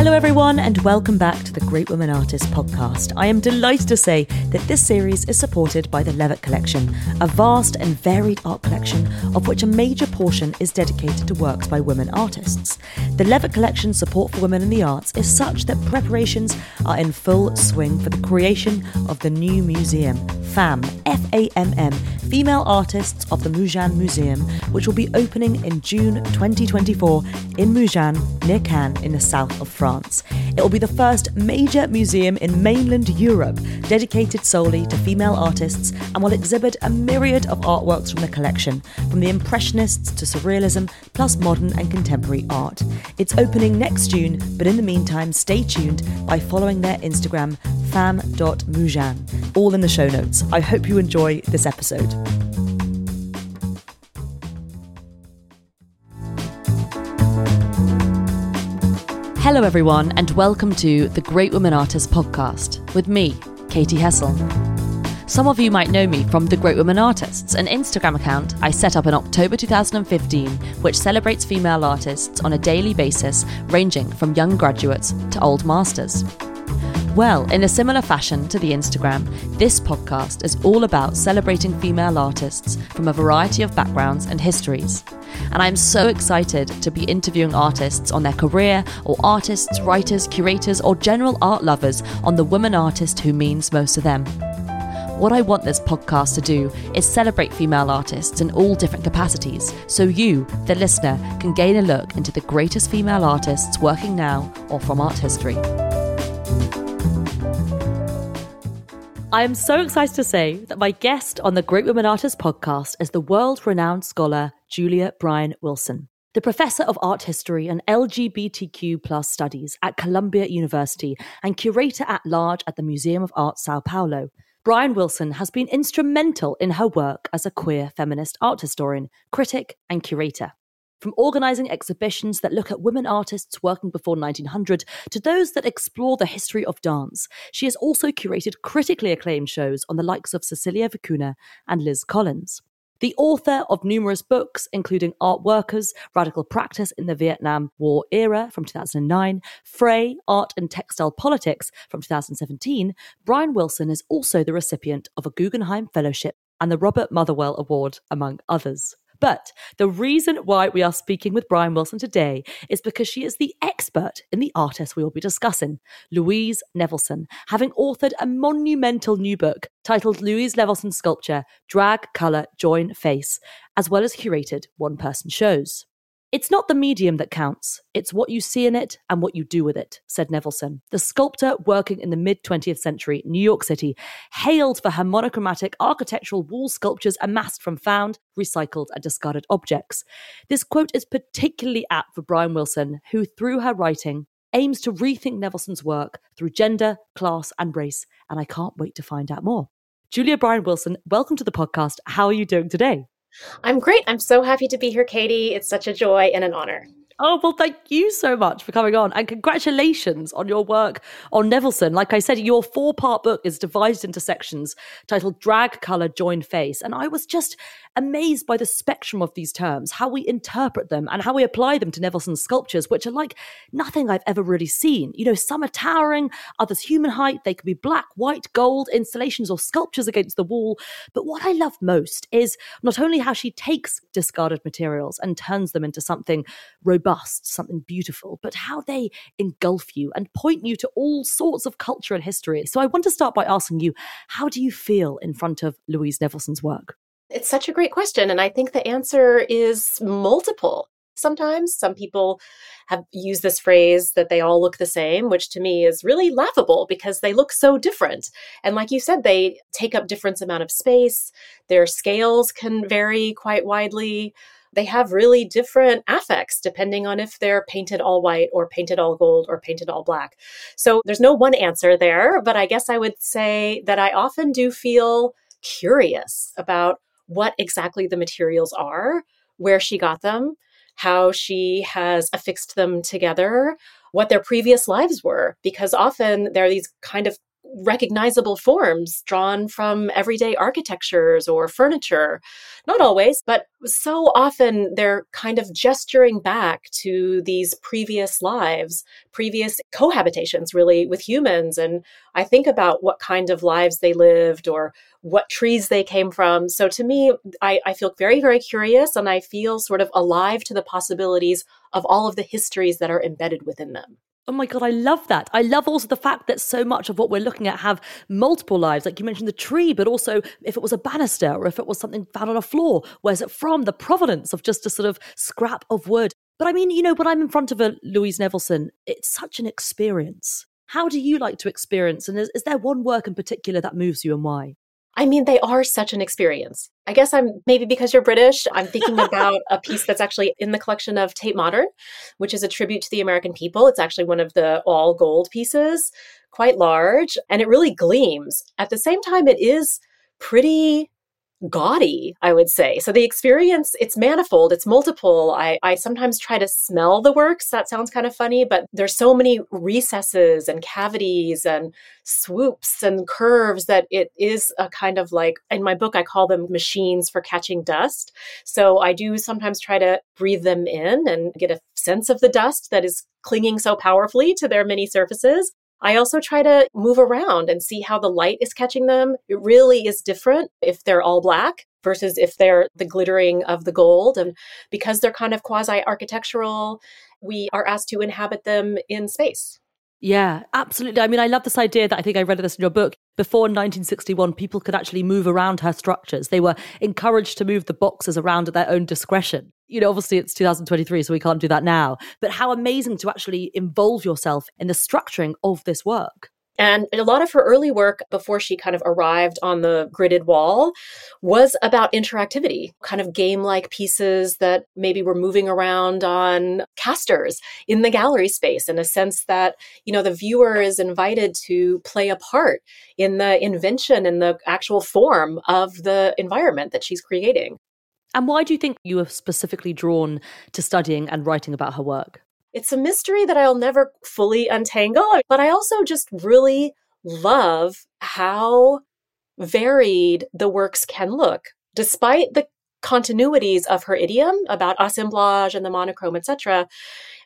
Hello, everyone, and welcome back to the Great Women Artists podcast. I am delighted to say that this series is supported by the Levitt Collection, a vast and varied art collection of which a major portion is dedicated to works by women artists. The Levitt Collection's support for women in the arts is such that preparations are in full swing for the creation of the new museum, FAM, F A M M, Female Artists of the Mougins Museum, which will be opening in June 2024 in Mougins, near Cannes, in the south of France. It will be the first major museum in mainland Europe dedicated solely to female artists and will exhibit a myriad of artworks from the collection, from the Impressionists to Surrealism, plus modern and contemporary art. It's opening next June, but in the meantime, stay tuned by following their Instagram, fam.mougins, all in the show notes. I hope you enjoy this episode. Hello, everyone, and welcome to the Great Women Artists podcast with me, Katy Hessel. Some of you might know me from The Great Women Artists, an Instagram account I set up in October 2015, which celebrates female artists on a daily basis, ranging from young graduates to old masters. Well, in a similar fashion to the Instagram, this podcast is all about celebrating female artists from a variety of backgrounds and histories. And I'm so excited to be interviewing artists on their career, or artists, writers, curators, or general art lovers on the woman artist who means most to them. What I want this podcast to do is celebrate female artists in all different capacities, so you, the listener, can gain a look into the greatest female artists working now or from art history. I am so excited to say that my guest on the Great Women Artists podcast is the world renowned scholar Julia Bryan Wilson, the professor of art history and LGBTQ plus studies at Columbia University and curator at large at the Museum of Art Sao Paulo. Bryan Wilson has been instrumental in her work as a queer feminist art historian, critic, and curator. From organising exhibitions that look at women artists working before 1900 to those that explore the history of dance, she has also curated critically acclaimed shows on the likes of Cecilia Vicuña and Liz Collins. The author of numerous books, including Art Workers, Radical Practice in the Vietnam War Era from 2009, Fray, Art and Textile Politics from 2017, Bryan Wilson is also the recipient of a Guggenheim Fellowship and the Robert Motherwell Award, among others. But the reason why we are speaking with Bryan Wilson today is because she is the expert in the artist we will be discussing, Louise Nevelson, having authored a monumental new book titled Louise Nevelson Sculpture Drag, Colour, Join, Face, as well as curated one person shows. It's not the medium that counts, it's what you see in it and what you do with it, said Nevelson, the sculptor working in the mid 20th century New York City, hailed for her monochromatic architectural wall sculptures amassed from found, recycled, and discarded objects. This quote is particularly apt for Bryan Wilson, who, through her writing, aims to rethink Nevelson's work through gender, class, and race, and I can't wait to find out more. Julia Bryan Wilson, welcome to the podcast. How are you doing today? I'm great. I'm so happy to be here, Katie. It's such a joy and an honor. Oh, well, thank you so much for coming on. And congratulations on your work on Nevelson. Like I said, your four part book is divided into sections titled Drag, Color, Join, Face. And I was just amazed by the spectrum of these terms, how we interpret them and how we apply them to Nevelson's sculptures, which are like nothing I've ever really seen. You know, some are towering, others human height. They could be black, white, gold, installations or sculptures against the wall. But what I love most is not only how she takes discarded materials and turns them into something robust, something beautiful, but how they engulf you and point you to all sorts of culture and history. So I want to start by asking you, how do you feel in front of Louise Nevelson's work? It's such a great question. And I think the answer is multiple. Sometimes some people have used this phrase that they all look the same, which to me is really laughable because they look so different. And like you said, they take up different amount of space. Their scales can vary quite widely. They have really different affects depending on if they're painted all white or painted all gold or painted all black. So there's no one answer there, but I guess I would say that I often do feel curious about what exactly the materials are, where she got them, how she has affixed them together, what their previous lives were, because often there are these kind of recognizable forms drawn from everyday architectures or furniture. Not always, but so often they're kind of gesturing back to these previous lives, previous cohabitations, really, with humans. And I think about what kind of lives they lived or what trees they came from. So to me, I, I feel very, very curious and I feel sort of alive to the possibilities of all of the histories that are embedded within them. Oh my God, I love that. I love also the fact that so much of what we're looking at have multiple lives. Like you mentioned the tree, but also if it was a banister or if it was something found on a floor, where's it from? The provenance of just a sort of scrap of wood. But I mean, you know, when I'm in front of a Louise Nevelson, it's such an experience. How do you like to experience? And is, is there one work in particular that moves you and why? I mean, they are such an experience. I guess I'm maybe because you're British, I'm thinking about a piece that's actually in the collection of Tate Modern, which is a tribute to the American people. It's actually one of the all gold pieces, quite large, and it really gleams. At the same time, it is pretty gaudy, I would say. So the experience, it's manifold, it's multiple. I, I sometimes try to smell the works. That sounds kind of funny, but there's so many recesses and cavities and swoops and curves that it is a kind of like, in my book, I call them machines for catching dust. So I do sometimes try to breathe them in and get a sense of the dust that is clinging so powerfully to their many surfaces. I also try to move around and see how the light is catching them. It really is different if they're all black versus if they're the glittering of the gold. And because they're kind of quasi architectural, we are asked to inhabit them in space. Yeah, absolutely. I mean, I love this idea that I think I read this in your book. Before 1961, people could actually move around her structures. They were encouraged to move the boxes around at their own discretion. You know, obviously it's 2023, so we can't do that now. But how amazing to actually involve yourself in the structuring of this work. And a lot of her early work before she kind of arrived on the gridded wall was about interactivity, kind of game like pieces that maybe were moving around on casters in the gallery space in a sense that, you know, the viewer is invited to play a part in the invention and the actual form of the environment that she's creating. And why do you think you were specifically drawn to studying and writing about her work? It's a mystery that I'll never fully untangle, but I also just really love how varied the works can look. Despite the continuities of her idiom about assemblage and the monochrome, etc.,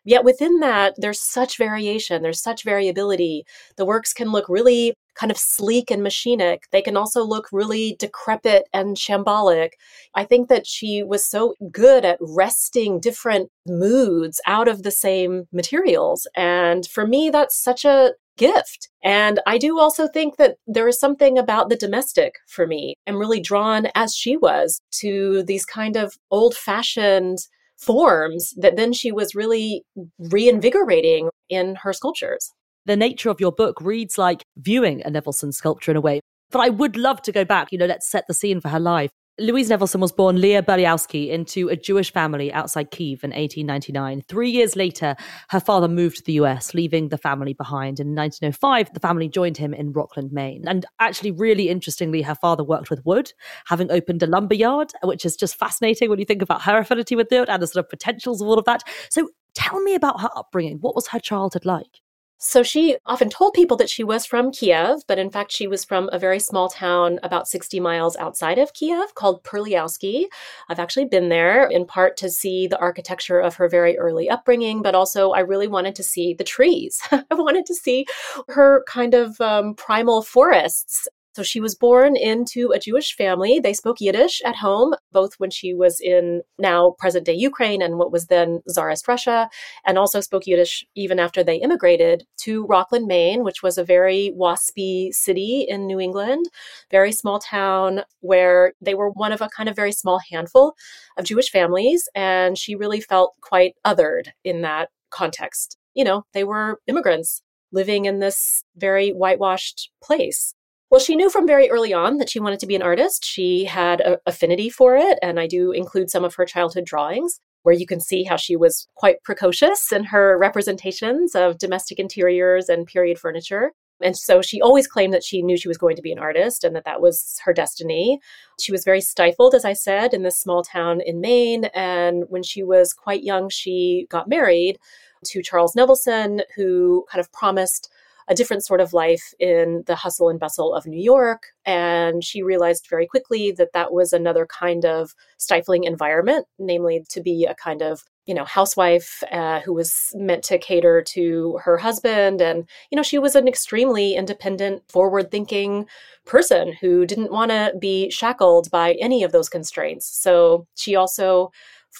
Yet within that, there's such variation, there's such variability. The works can look really kind of sleek and machinic. They can also look really decrepit and shambolic. I think that she was so good at resting different moods out of the same materials. And for me, that's such a gift. And I do also think that there is something about the domestic for me. I'm really drawn, as she was, to these kind of old fashioned forms that then she was really reinvigorating in her sculptures. The nature of your book reads like viewing a Nevelson sculpture in a way. But I would love to go back, you know, let's set the scene for her life. Louise Nevelson was born Leah Berliawsky into a Jewish family outside Kiev in 1899. Three years later, her father moved to the US, leaving the family behind. In 1905, the family joined him in Rockland, Maine. And actually, really interestingly, her father worked with wood, having opened a lumber yard, which is just fascinating when you think about her affinity with wood and the sort of potentials of all of that. So tell me about her upbringing. What was her childhood like? So she often told people that she was from Kiev, but in fact, she was from a very small town about 60 miles outside of Kiev called Perliowski. I've actually been there in part to see the architecture of her very early upbringing, but also I really wanted to see the trees. I wanted to see her kind of um, primal forests so she was born into a Jewish family. They spoke Yiddish at home, both when she was in now present day Ukraine and what was then Tsarist Russia, and also spoke Yiddish even after they immigrated to Rockland, Maine, which was a very waspy city in New England, very small town where they were one of a kind of very small handful of Jewish families. And she really felt quite othered in that context. You know, they were immigrants living in this very whitewashed place. Well, she knew from very early on that she wanted to be an artist. She had an affinity for it, and I do include some of her childhood drawings where you can see how she was quite precocious in her representations of domestic interiors and period furniture. And so she always claimed that she knew she was going to be an artist and that that was her destiny. She was very stifled, as I said, in this small town in Maine. And when she was quite young, she got married to Charles Nevelson, who kind of promised a different sort of life in the hustle and bustle of New York. And she realized very quickly that that was another kind of stifling environment, namely to be a kind of you know housewife uh, who was meant to cater to her husband and you know she was an extremely independent forward thinking person who didn't want to be shackled by any of those constraints so she also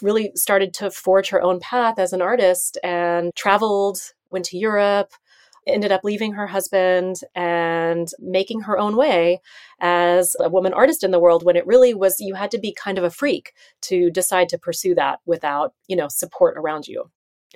really started to forge her own path as an artist and traveled went to europe ended up leaving her husband and making her own way as a woman artist in the world when it really was you had to be kind of a freak to decide to pursue that without, you know, support around you.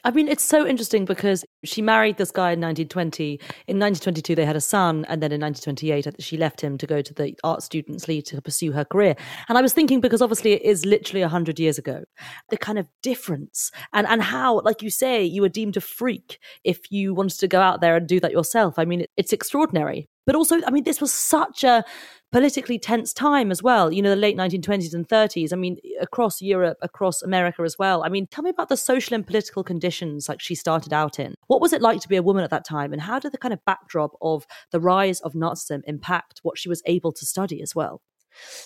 I mean, it's so interesting because she married this guy in 1920. In 1922, they had a son. And then in 1928, uh, she left him to go to the Art Students League to pursue her career. And I was thinking, because obviously it is literally 100 years ago, the kind of difference and, and how, like you say, you were deemed a freak if you wanted to go out there and do that yourself. I mean, it's extraordinary. But also, I mean, this was such a politically tense time as well. You know, the late 1920s and 30s. I mean, across Europe, across America as well. I mean, tell me about the social and political conditions like she started out in. What was it like to be a woman at that time? And how did the kind of backdrop of the rise of Nazism impact what she was able to study as well?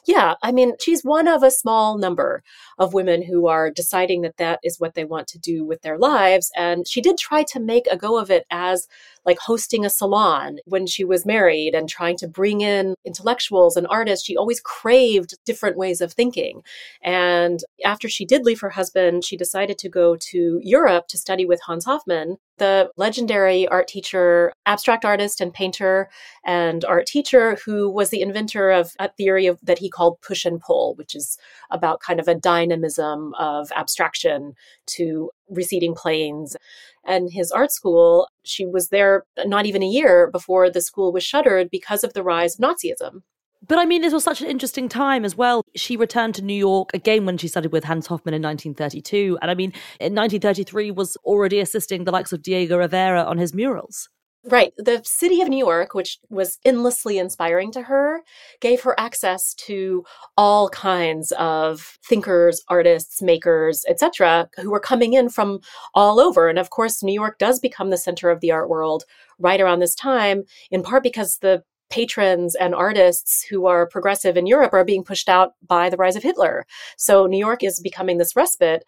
Yeah, I mean, she's one of a small number of women who are deciding that that is what they want to do with their lives. And she did try to make a go of it as like hosting a salon when she was married and trying to bring in intellectuals and artists. She always craved different ways of thinking. And after she did leave her husband, she decided to go to Europe to study with Hans Hofmann, the legendary art teacher, abstract artist and painter and art teacher who was the inventor of a theory of, that he called push and pull, which is about kind of a dynamism of abstraction to receding planes. And his art school, she was there not even a year before the school was shuttered because of the rise of Nazism. But I mean, this was such an interesting time as well. She returned to New York again when she studied with Hans Hofmann in 1932. And I mean, in 1933 was already assisting the likes of Diego Rivera on his murals. Right. The city of New York, which was endlessly inspiring to her, gave her access to all kinds of thinkers, artists, makers, etc., who were coming in from all over. And of course, New York does become the center of the art world right around this time, in part because the patrons and artists who are progressive in Europe are being pushed out by the rise of Hitler. So New York is becoming this respite.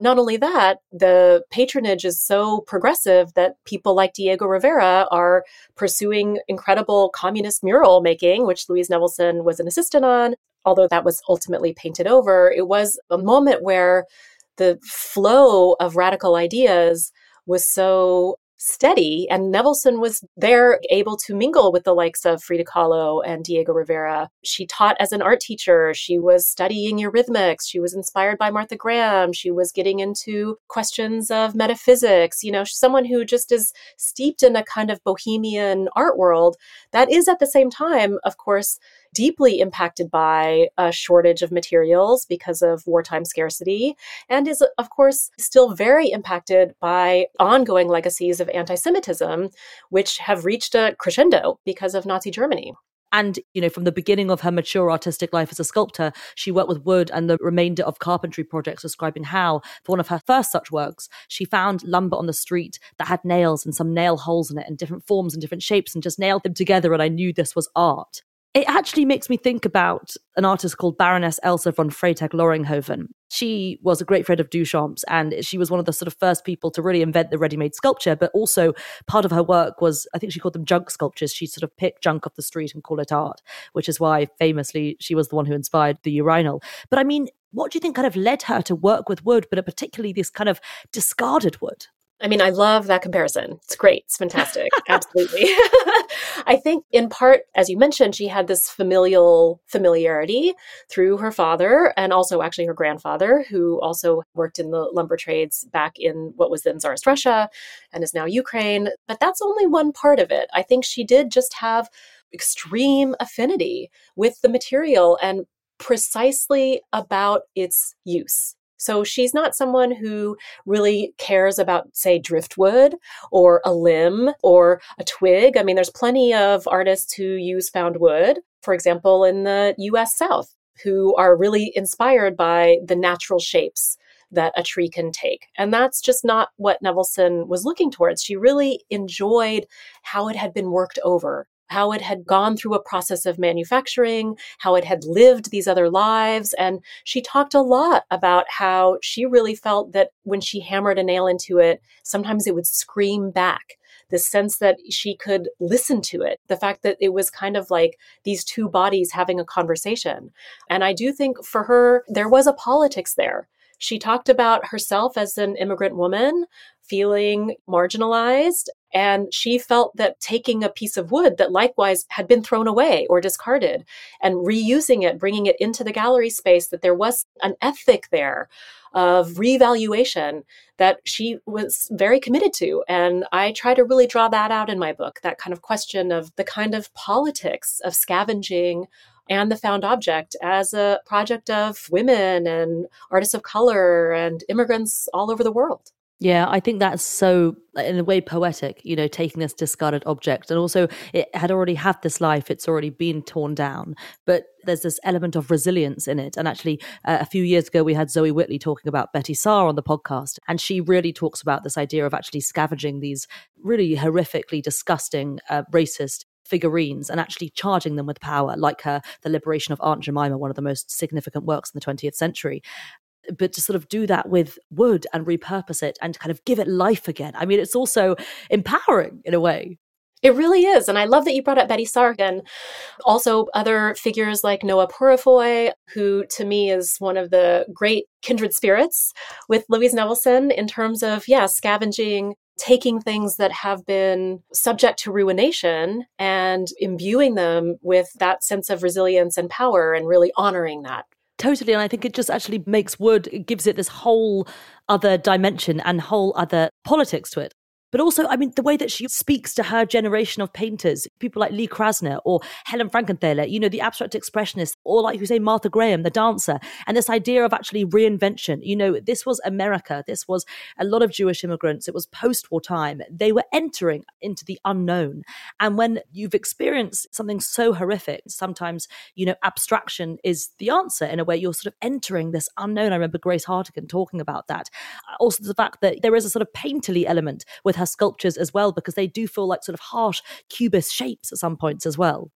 Not only that, the patronage is so progressive that people like Diego Rivera are pursuing incredible communist mural making, which Louise Nevelson was an assistant on. Although that was ultimately painted over, it was a moment where the flow of radical ideas was so steady. And Nevelson was there able to mingle with the likes of Frida Kahlo and Diego Rivera. She taught as an art teacher. She was studying eurythmics. She was inspired by Martha Graham. She was getting into questions of metaphysics. You know, someone who just is steeped in a kind of bohemian art world that is at the same time, of course, deeply impacted by a shortage of materials because of wartime scarcity, and is, of course, still very impacted by ongoing legacies of anti Semitism, which have reached a crescendo because of Nazi Germany. And, you know, from the beginning of her mature artistic life as a sculptor, she worked with wood and the remainder of carpentry projects, describing how, for one of her first such works, she found lumber on the street that had nails and some nail holes in it in different forms and different shapes and just nailed them together. And I knew this was art it actually makes me think about an artist called Baroness Elsa von Freytag Loringhoven. She was a great friend of Duchamp's and she was one of the sort of first people to really invent the ready made sculpture. But also, part of her work was, I think she called them junk sculptures. She sort of picked junk off the street and call it art, which is why famously she was the one who inspired the urinal. But I mean, what do you think kind of led her to work with wood, but particularly this kind of discarded wood? I mean, I love that comparison. It's great. It's fantastic. Absolutely. I think in part, as you mentioned, she had this familial familiarity through her father and also actually her grandfather, who also worked in the lumber trades back in what was then Tsarist Russia and is now Ukraine. But that's only one part of it. I think she did just have extreme affinity with the material and precisely about its use. So she's not someone who really cares about, say, driftwood or a limb or a twig. I mean, there's plenty of artists who use found wood, for example, in the US South, who are really inspired by the natural shapes that a tree can take. And that's just not what Nevelson was looking towards. She really enjoyed how it had been worked over how it had gone through a process of manufacturing, how it had lived these other lives. And she talked a lot about how she really felt that when she hammered a nail into it, sometimes it would scream back. The sense that she could listen to it, the fact that it was kind of like these two bodies having a conversation. And I do think for her, there was a politics there. She talked about herself as an immigrant woman feeling marginalized and she felt that taking a piece of wood that likewise had been thrown away or discarded and reusing it, bringing it into the gallery space, that there was an ethic there of revaluation that she was very committed to. And I try to really draw that out in my book that kind of question of the kind of politics of scavenging and the found object as a project of women and artists of color and immigrants all over the world. Yeah, I think that's so, in a way, poetic, you know, taking this discarded object. And also, it had already had this life, it's already been torn down. But there's this element of resilience in it. And actually, uh, a few years ago, we had Zoe Whitley talking about Betty Saar on the podcast. And she really talks about this idea of actually scavenging these really horrifically disgusting, uh, racist figurines and actually charging them with power, like her The Liberation of Aunt Jemima, one of the most significant works in the 20th century but to sort of do that with wood and repurpose it and kind of give it life again. I mean, it's also empowering in a way. It really is. And I love that you brought up Betty Sargan. Also, other figures like Noah Purifoy, who to me is one of the great kindred spirits with Louise Nevelson in terms of, yeah, scavenging, taking things that have been subject to ruination and imbuing them with that sense of resilience and power and really honoring that. Totally. And I think it just actually makes wood, it gives it this whole other dimension and whole other politics to it. But also, I mean, the way that she speaks to her generation of painters, people like Lee Krasner or Helen Frankenthaler, you know, the abstract expressionists, or like you say, Martha Graham, the dancer, and this idea of actually reinvention. You know, this was America. This was a lot of Jewish immigrants. It was post war time. They were entering into the unknown. And when you've experienced something so horrific, sometimes, you know, abstraction is the answer in a way. You're sort of entering this unknown. I remember Grace Hartigan talking about that. Also, the fact that there is a sort of painterly element with her sculptures as well, because they do feel like sort of harsh cubist shapes at some points as well.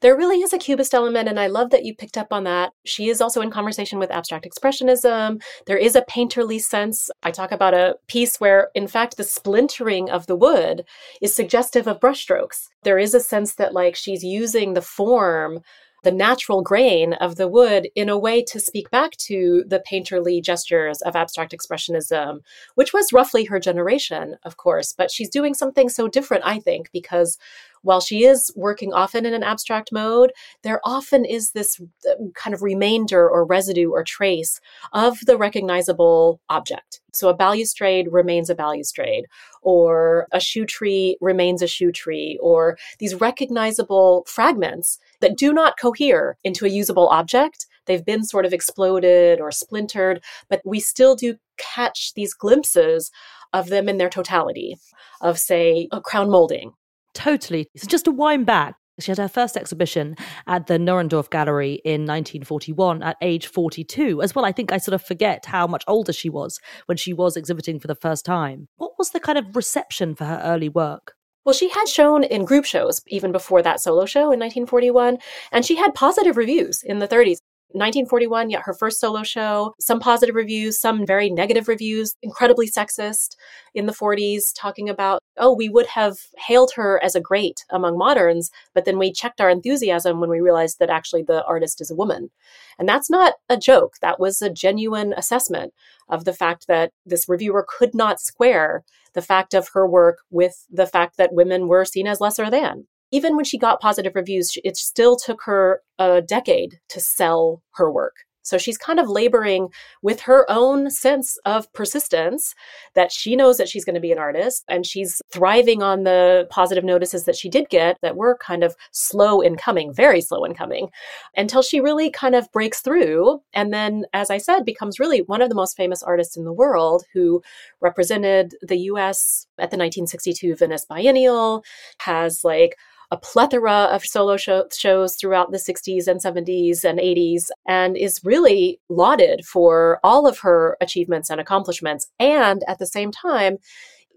There really is a cubist element, and I love that you picked up on that. She is also in conversation with abstract expressionism. There is a painterly sense. I talk about a piece where, in fact, the splintering of the wood is suggestive of brushstrokes. There is a sense that, like, she's using the form the natural grain of the wood in a way to speak back to the painterly gestures of abstract expressionism, which was roughly her generation, of course. But she's doing something so different, I think, because while she is working often in an abstract mode, there often is this uh, kind of remainder or residue or trace of the recognizable object. So a balustrade remains a balustrade, or a shoe tree remains a shoe tree, or these recognizable fragments that do not cohere into a usable object. They've been sort of exploded or splintered, but we still do catch these glimpses of them in their totality, of, say, a crown molding Totally. So just to wind back, she had her first exhibition at the Nierendorf Gallery in 1941 at age 42. As well, I think I sort of forget how much older she was when she was exhibiting for the first time. What was the kind of reception for her early work? Well, she had shown in group shows even before that solo show in 1941, and she had positive reviews in the 30s. 1941, yeah, her first solo show, some positive reviews, some very negative reviews, incredibly sexist in the 40s, talking about, oh, we would have hailed her as a great among moderns, but then we checked our enthusiasm when we realized that actually the artist is a woman. And that's not a joke. That was a genuine assessment of the fact that this reviewer could not square the fact of her work with the fact that women were seen as lesser than even when she got positive reviews, it still took her a decade to sell her work. So she's kind of laboring with her own sense of persistence that she knows that she's going to be an artist and she's thriving on the positive notices that she did get that were kind of slow in coming, very slow in coming, until she really kind of breaks through. And then, as I said, becomes really one of the most famous artists in the world who represented the US at the 1962 Venice Biennial, has like a plethora of solo show- shows throughout the 60s and 70s and 80s, and is really lauded for all of her achievements and accomplishments. And at the same time,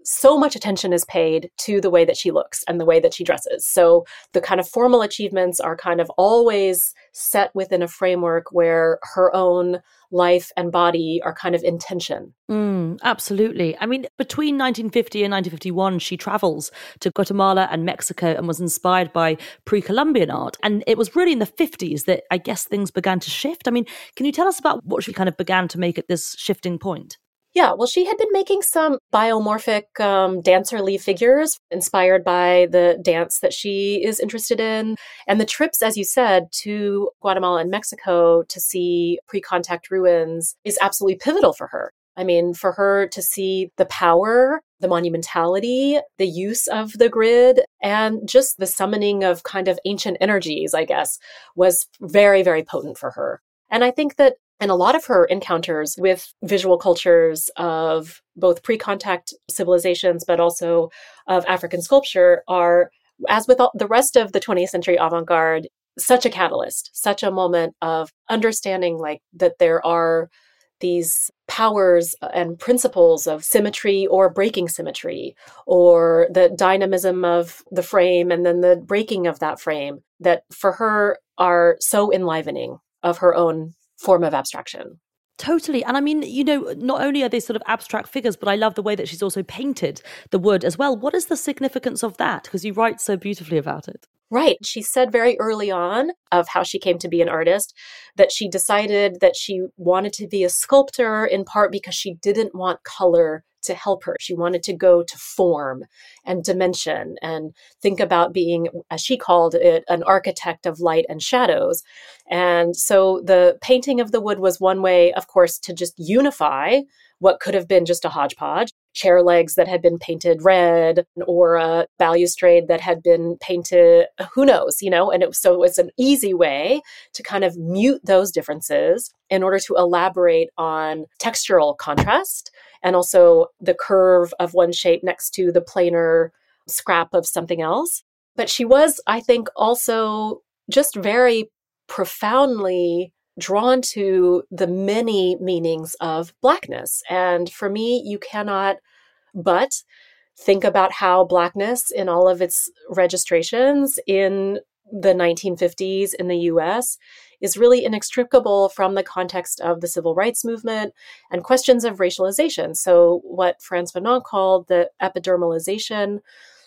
so much attention is paid to the way that she looks and the way that she dresses. So the kind of formal achievements are kind of always set within a framework where her own life and body are kind of in tension. Mm, absolutely. I mean, between 1950 and 1951, she travels to Guatemala and Mexico and was inspired by pre Columbian art. And it was really in the 50s that I guess things began to shift. I mean, can you tell us about what she kind of began to make at this shifting point? Yeah, well, she had been making some biomorphic um, dancerly figures inspired by the dance that she is interested in. And the trips, as you said, to Guatemala and Mexico to see pre contact ruins is absolutely pivotal for her. I mean, for her to see the power, the monumentality, the use of the grid, and just the summoning of kind of ancient energies, I guess, was very, very potent for her. And I think that and a lot of her encounters with visual cultures of both pre contact civilizations, but also of African sculpture, are, as with all, the rest of the 20th century avant garde, such a catalyst, such a moment of understanding like that there are these powers and principles of symmetry or breaking symmetry, or the dynamism of the frame and then the breaking of that frame that for her are so enlivening of her own form of abstraction. Totally. And I mean, you know, not only are they sort of abstract figures, but I love the way that she's also painted the wood as well. What is the significance of that? Because you write so beautifully about it. Right. She said very early on of how she came to be an artist that she decided that she wanted to be a sculptor in part because she didn't want color to help her. She wanted to go to form and dimension and think about being, as she called it, an architect of light and shadows. And so the painting of the wood was one way, of course, to just unify what could have been just a hodgepodge chair legs that had been painted red or a balustrade that had been painted who knows you know and it, so it was an easy way to kind of mute those differences in order to elaborate on textural contrast and also the curve of one shape next to the planar scrap of something else. But she was, I think, also just very profoundly drawn to the many meanings of blackness. And for me, you cannot but think about how blackness in all of its registrations in the 1950s in the US is really inextricable from the context of the civil rights movement and questions of racialization. So, what Frantz Fanon called the epidermalization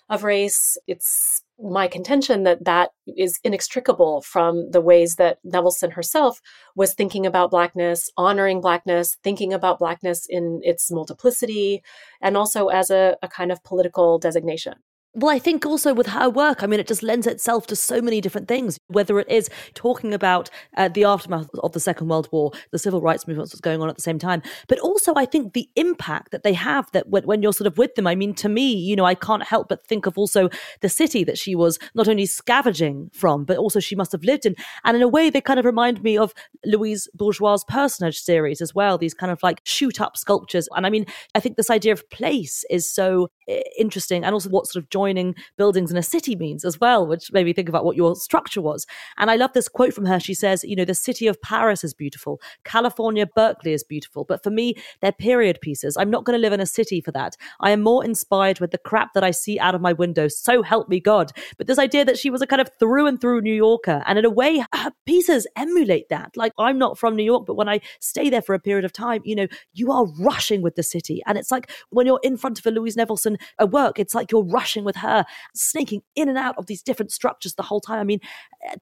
of race, it's my contention that that is inextricable from the ways that Nevelson herself was thinking about Blackness, honoring Blackness, thinking about Blackness in its multiplicity, and also as a, a kind of political designation. Well, I think also with her work, I mean, it just lends itself to so many different things, whether it is talking about uh, the aftermath of the Second World War, the civil rights movements that's going on at the same time, but also I think the impact that they have that when, when you're sort of with them, I mean, to me, you know, I can't help but think of also the city that she was not only scavenging from, but also she must have lived in. And in a way, they kind of remind me of Louise Bourgeois' personage series as well, these kind of like shoot up sculptures. And I mean, I think this idea of place is so interesting and also what sort of joining buildings in a city means as well, which made me think about what your structure was. And I love this quote from her. She says, you know, the city of Paris is beautiful, California, Berkeley is beautiful, but for me, they're period pieces. I'm not going to live in a city for that. I am more inspired with the crap that I see out of my window. So help me God. But this idea that she was a kind of through and through New Yorker, and in a way, her pieces emulate that. Like, I'm not from New York, but when I stay there for a period of time, you know, you are rushing with the city. And it's like when you're in front of a Louise Nevelson a work, it's like you're rushing with her sneaking in and out of these different structures the whole time. I mean,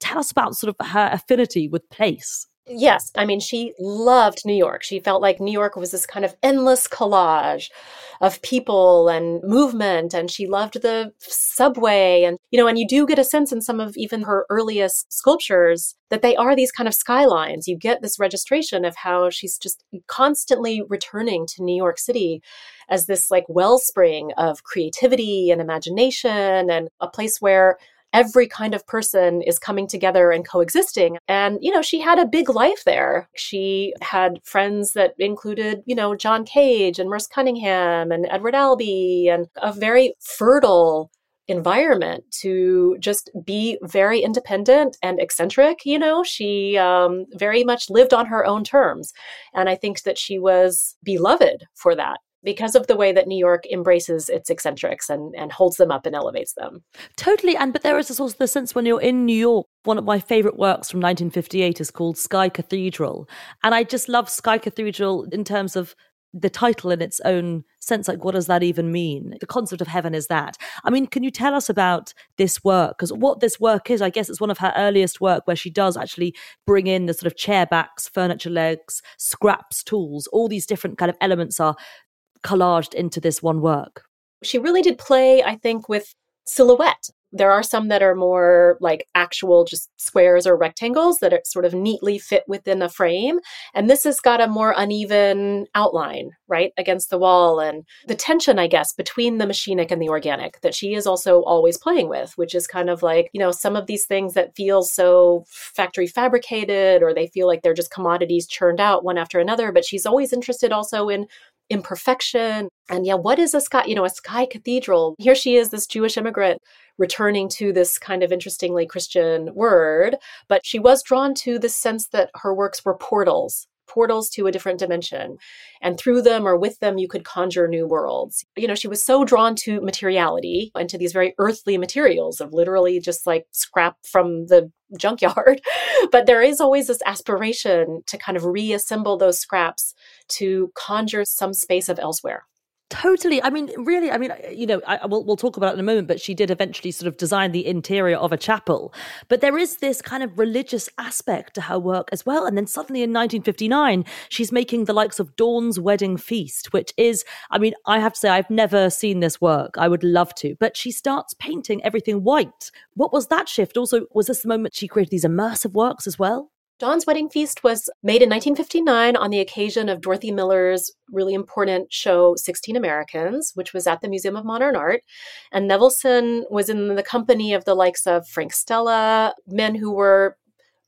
tell us about sort of her affinity with place. Yes. I mean, she loved New York. She felt like New York was this kind of endless collage of people and movement. And she loved the subway. And, you know, and you do get a sense in some of even her earliest sculptures that they are these kind of skylines. You get this registration of how she's just constantly returning to New York City as this like wellspring of creativity and imagination and a place where every kind of person is coming together and coexisting. And, you know, she had a big life there. She had friends that included, you know, John Cage and Merce Cunningham and Edward Albee and a very fertile environment to just be very independent and eccentric. You know, she um, very much lived on her own terms. And I think that she was beloved for that because of the way that New York embraces its eccentrics and, and holds them up and elevates them. Totally. And but there is also the sense when you're in New York, one of my favorite works from 1958 is called Sky Cathedral. And I just love Sky Cathedral in terms of the title in its own sense like what does that even mean the concept of heaven is that i mean can you tell us about this work because what this work is i guess it's one of her earliest work where she does actually bring in the sort of chair backs furniture legs scraps tools all these different kind of elements are collaged into this one work. She really did play, I think, with silhouette. There are some that are more like actual just squares or rectangles that are sort of neatly fit within a frame. And this has got a more uneven outline, right, against the wall. And the tension, I guess, between the machinic and the organic that she is also always playing with, which is kind of like, you know, some of these things that feel so factory fabricated or they feel like they're just commodities churned out one after another. But she's always interested also in imperfection. And yeah, what is a sky, you know, a sky cathedral? Here she is, this Jewish immigrant returning to this kind of interestingly Christian word, but she was drawn to the sense that her works were portals portals to a different dimension. And through them or with them, you could conjure new worlds. You know, she was so drawn to materiality and to these very earthly materials of literally just like scrap from the junkyard. but there is always this aspiration to kind of reassemble those scraps to conjure some space of elsewhere. Totally. I mean, really, I mean, you know, I, we'll, we'll talk about it in a moment, but she did eventually sort of design the interior of a chapel. But there is this kind of religious aspect to her work as well. And then suddenly in 1959, she's making the likes of Dawn's Wedding Feast, which is, I mean, I have to say, I've never seen this work. I would love to. But she starts painting everything white. What was that shift? Also, was this the moment she created these immersive works as well? Dawn's Wedding Feast was made in 1959 on the occasion of Dorothy Miller's really important show, 16 Americans, which was at the Museum of Modern Art. And Nevelson was in the company of the likes of Frank Stella, men who were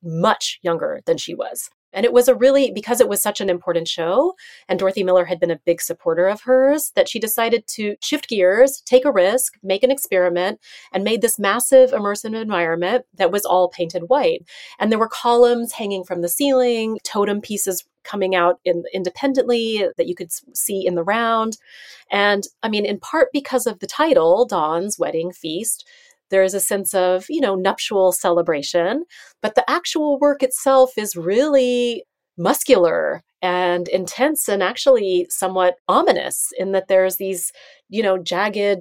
much younger than she was. And it was a really, because it was such an important show, and Dorothy Miller had been a big supporter of hers, that she decided to shift gears, take a risk, make an experiment, and made this massive immersive environment that was all painted white. And there were columns hanging from the ceiling, totem pieces coming out in, independently that you could see in the round. And I mean, in part because of the title, Dawn's Wedding Feast, there is a sense of, you know, nuptial celebration, but the actual work itself is really muscular and intense and actually somewhat ominous in that there's these, you know, jagged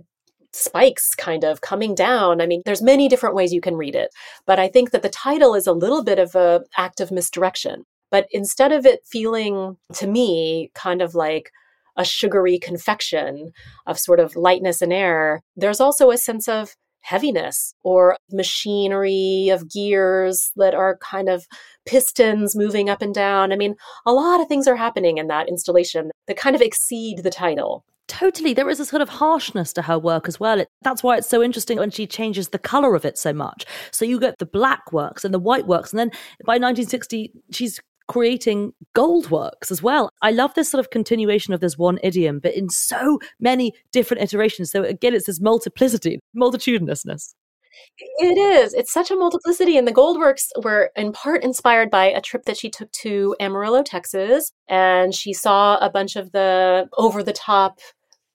spikes kind of coming down. I mean, there's many different ways you can read it, but I think that the title is a little bit of a act of misdirection. But instead of it feeling to me kind of like a sugary confection of sort of lightness and air, there's also a sense of heaviness or machinery of gears that are kind of pistons moving up and down. I mean, a lot of things are happening in that installation that kind of exceed the title. Totally. There is a sort of harshness to her work as well. It, that's why it's so interesting when she changes the color of it so much. So you get the black works and the white works. And then by 1960, she's creating gold works as well. I love this sort of continuation of this one idiom, but in so many different iterations. So again, it's this multiplicity, multitudinousness. It is. It's such a multiplicity. And the gold works were in part inspired by a trip that she took to Amarillo, Texas. And she saw a bunch of the over the top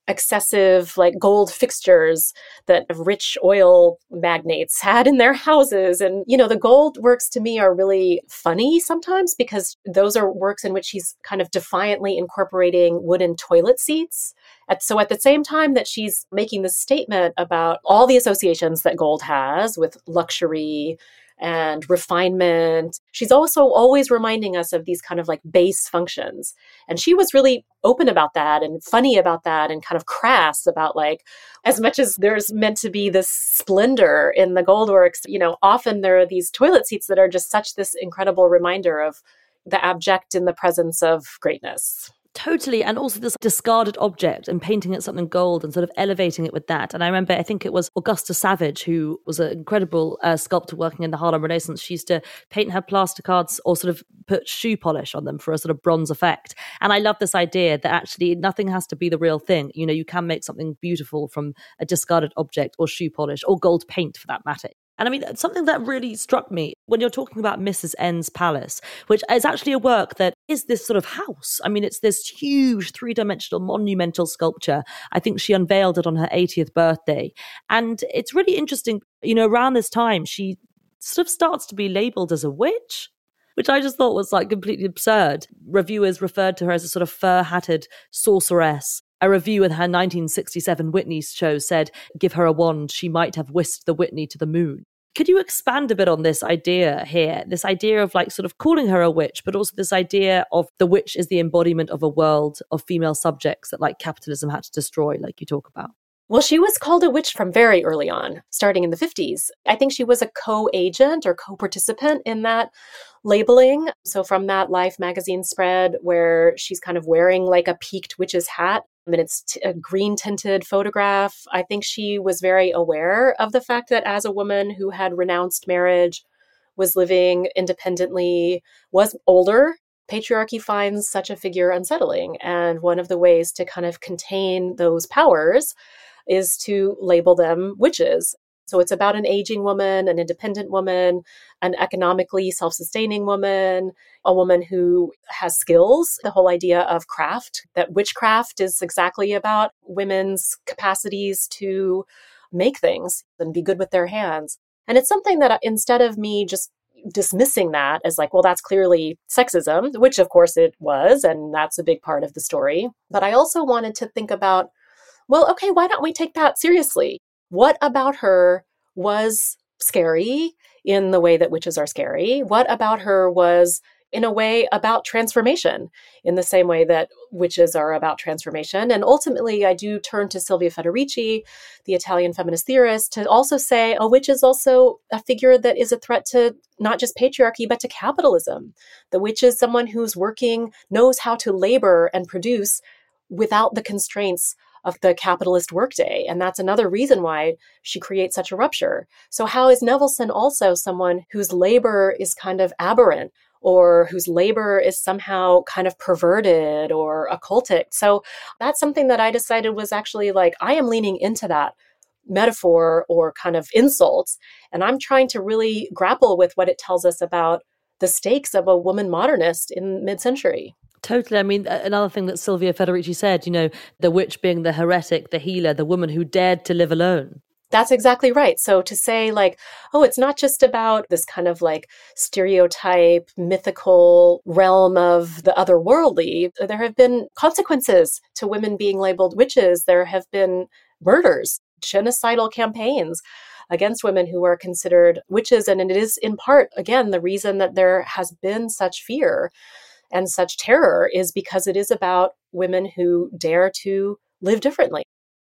excessive like gold fixtures that rich oil magnates had in their houses. And you know the gold works to me are really funny sometimes because those are works in which she's kind of defiantly incorporating wooden toilet seats. At, so at the same time that she's making this statement about all the associations that gold has with luxury and refinement. She's also always reminding us of these kind of like base functions. And she was really open about that and funny about that and kind of crass about like, as much as there's meant to be this splendor in the Goldworks, you know, often there are these toilet seats that are just such this incredible reminder of the abject in the presence of greatness. Totally. And also this discarded object and painting it something gold and sort of elevating it with that. And I remember, I think it was Augusta Savage, who was an incredible uh, sculptor working in the Harlem Renaissance. She used to paint her plaster cards or sort of put shoe polish on them for a sort of bronze effect. And I love this idea that actually nothing has to be the real thing. You know, you can make something beautiful from a discarded object or shoe polish or gold paint for that matter. And I mean, something that really struck me when you're talking about Mrs. N's Palace, which is actually a work that is this sort of house. I mean, it's this huge three dimensional monumental sculpture. I think she unveiled it on her 80th birthday. And it's really interesting. You know, around this time, she sort of starts to be labeled as a witch. Which I just thought was like completely absurd. Reviewers referred to her as a sort of fur hatted sorceress a review in her 1967 Whitney show said, Give her a wand, she might have whisked the Whitney to the moon. Could you expand a bit on this idea here? This idea of like sort of calling her a witch, but also this idea of the witch is the embodiment of a world of female subjects that like capitalism had to destroy, like you talk about. Well, she was called a witch from very early on, starting in the 50s. I think she was a co agent or co participant in that labeling. So, from that Life magazine spread where she's kind of wearing like a peaked witch's hat, and it's t- a green tinted photograph, I think she was very aware of the fact that as a woman who had renounced marriage, was living independently, was older, patriarchy finds such a figure unsettling. And one of the ways to kind of contain those powers is to label them witches. So it's about an aging woman, an independent woman, an economically self sustaining woman, a woman who has skills. The whole idea of craft, that witchcraft is exactly about women's capacities to make things and be good with their hands. And it's something that uh, instead of me just dismissing that as like, well, that's clearly sexism, which of course it was, and that's a big part of the story. But I also wanted to think about well, okay, why don't we take that seriously? What about her was scary in the way that witches are scary? What about her was in a way about transformation in the same way that witches are about transformation. And ultimately, I do turn to Silvia Federici, the Italian feminist theorist, to also say a witch is also a figure that is a threat to not just patriarchy, but to capitalism. The witch is someone who's working, knows how to labor and produce without the constraints of the capitalist workday. And that's another reason why she creates such a rupture. So, how is Nevelson also someone whose labor is kind of aberrant? Or whose labor is somehow kind of perverted or occultic. So that's something that I decided was actually like, I am leaning into that metaphor or kind of insults. And I'm trying to really grapple with what it tells us about the stakes of a woman modernist in mid century. Totally. I mean, another thing that Silvia Federici said, you know, the witch being the heretic, the healer, the woman who dared to live alone. That's exactly right. So to say, like, oh, it's not just about this kind of like stereotype, mythical realm of the otherworldly. There have been consequences to women being labeled witches. There have been murders, genocidal campaigns against women who are considered witches. And it is in part, again, the reason that there has been such fear and such terror is because it is about women who dare to live differently.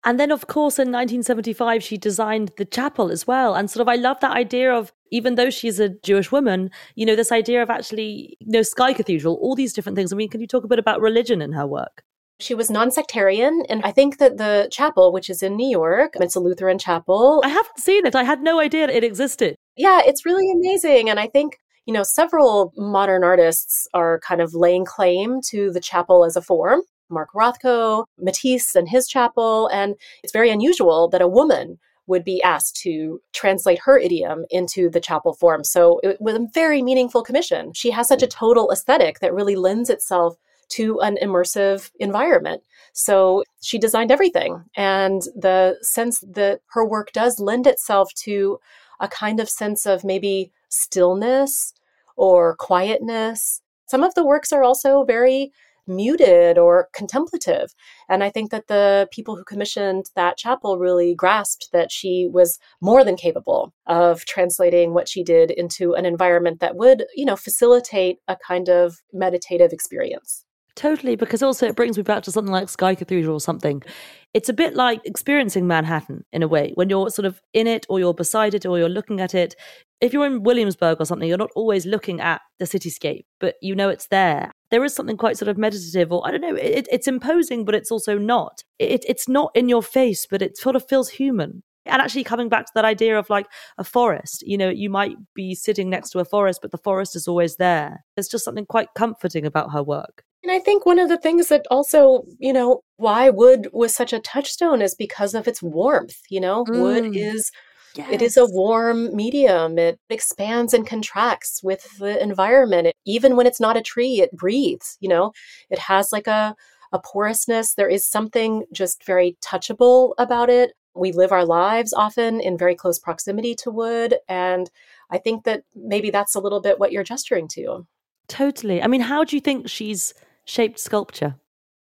And then, of course, in 1975, she designed the chapel as well. And sort of, I love that idea of, even though she's a Jewish woman, you know, this idea of actually, you know, Sky Cathedral, all these different things. I mean, can you talk a bit about religion in her work? She was non sectarian. And I think that the chapel, which is in New York, it's a Lutheran chapel. I haven't seen it. I had no idea it existed. Yeah, it's really amazing. And I think you know, several modern artists are kind of laying claim to the chapel as a form. Mark Rothko, Matisse and his chapel. And it's very unusual that a woman would be asked to translate her idiom into the chapel form. So it was a very meaningful commission. She has such a total aesthetic that really lends itself to an immersive environment. So she designed everything. And the sense that her work does lend itself to a kind of sense of maybe stillness or quietness. Some of the works are also very muted or contemplative. And I think that the people who commissioned that chapel really grasped that she was more than capable of translating what she did into an environment that would, you know, facilitate a kind of meditative experience. Totally, because also it brings me back to something like Sky Cathedral or something. It's a bit like experiencing Manhattan in a way. When you're sort of in it or you're beside it or you're looking at it, if you're in Williamsburg or something, you're not always looking at the cityscape, but you know it's there. there is something quite sort of meditative, or I don't know, it, it's imposing, but it's also not. It, it's not in your face, but it sort of feels human. And actually, coming back to that idea of like a forest, you know, you might be sitting next to a forest, but the forest is always there. There's just something quite comforting about her work. And I think one of the things that also, you know, why wood was such a touchstone is because of its warmth. You know, mm. wood is Yes. It is a warm medium. It expands and contracts with the environment. It, even when it's not a tree, it breathes, you know, it has like a, a porousness. There is something just very touchable about it. We live our lives often in very close proximity to wood. And I think that maybe that's a little bit what you're gesturing to. Totally. I mean, how do you think she's shaped sculpture?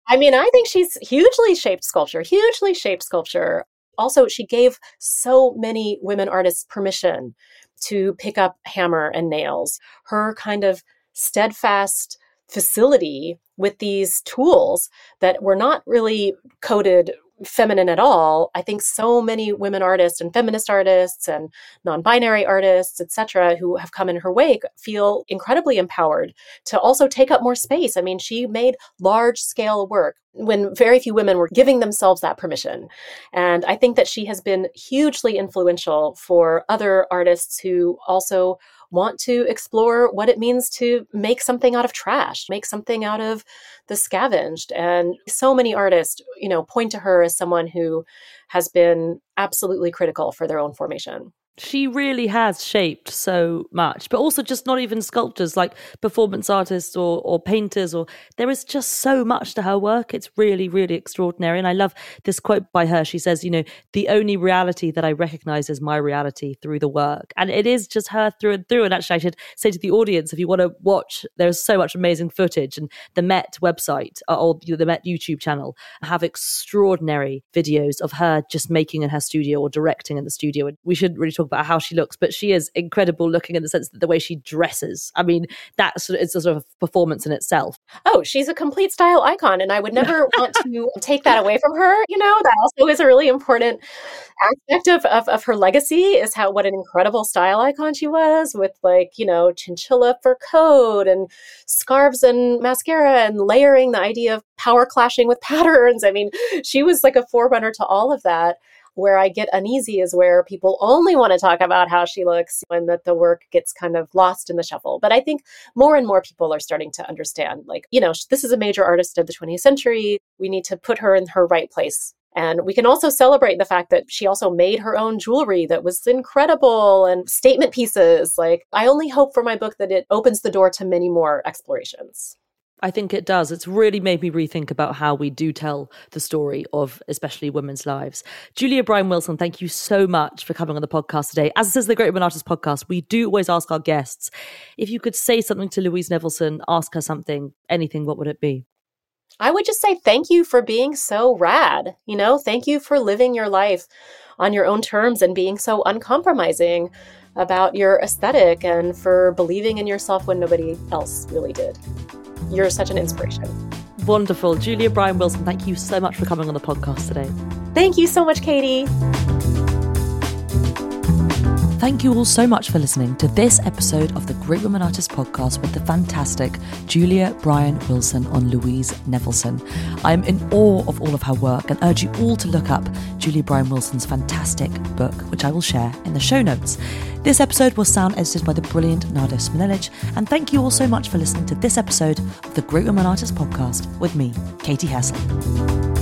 I mean, I think she's hugely shaped sculpture, hugely shaped sculpture. Also, she gave so many women artists permission to pick up hammer and nails. Her kind of steadfast facility with these tools that were not really coded feminine at all i think so many women artists and feminist artists and non-binary artists etc who have come in her wake feel incredibly empowered to also take up more space. I mean she made large scale work when very few women were giving themselves that permission. And i think that she has been hugely influential for other artists who also want to explore what it means to make something out of trash, make something out of the scavenged. And so many artists, you know, point to her as someone who has been absolutely critical for their own formation she really has shaped so much but also just not even sculptors like performance artists or, or painters or there is just so much to her work. It's really really extraordinary. And i love this quote by her. She says you know the only reality that i recognize is my reality through the work. And it is just her through and through. And actually i should say to the audience if you want to watch there's so much amazing footage. And the met website or the met youtube channel have extraordinary videos of her just making in her studio or directing in the studio. And we should really talk talk about how she looks, but she is incredible looking in the sense that the way she dresses. I mean, that's it's a sort of performance in itself. Oh, she's a complete style icon, and I would never want to take that away from her. You know, that also is a really important aspect of, of, of her legacy is how what an incredible style icon she was with like, you know, chinchilla fur coat and scarves and mascara and layering the idea of power clashing with patterns. I mean, she was like a forerunner to all of that where I get uneasy is where people only want to talk about how she looks and that the work gets kind of lost in the shuffle. But I think more and more people are starting to understand like, you know, this is a major artist of the 20th century. We need to put her in her right place. And we can also celebrate the fact that she also made her own jewelry that was incredible and statement pieces. Like, I only hope for my book that it opens the door to many more explorations. I think it does. It's really made me rethink about how we do tell the story of especially women's lives. Julia Bryan Wilson, thank you so much for coming on the podcast today. As it is the Great Women Artists podcast, we do always ask our guests if you could say something to Louise Nevelson, ask her something, anything, what would it be? I would just say thank you for being so rad. You know, thank you for living your life on your own terms and being so uncompromising about your aesthetic and for believing in yourself when nobody else really did. You're such an inspiration. Wonderful. Julia Bryan Wilson, thank you so much for coming on the podcast today. Thank you so much, Katy. Thank you all so much for listening to this episode of the Great Women Artists podcast with the fantastic Julia Bryan Wilson on Louise Nevelson. I am in awe of all of her work and urge you all to look up Julia Bryan Wilson's fantastic book, which I will share in the show notes. This episode was sound edited by the brilliant Nada Smilelich, and thank you all so much for listening to this episode of the Great Women Artists podcast with me, Katy Hessel.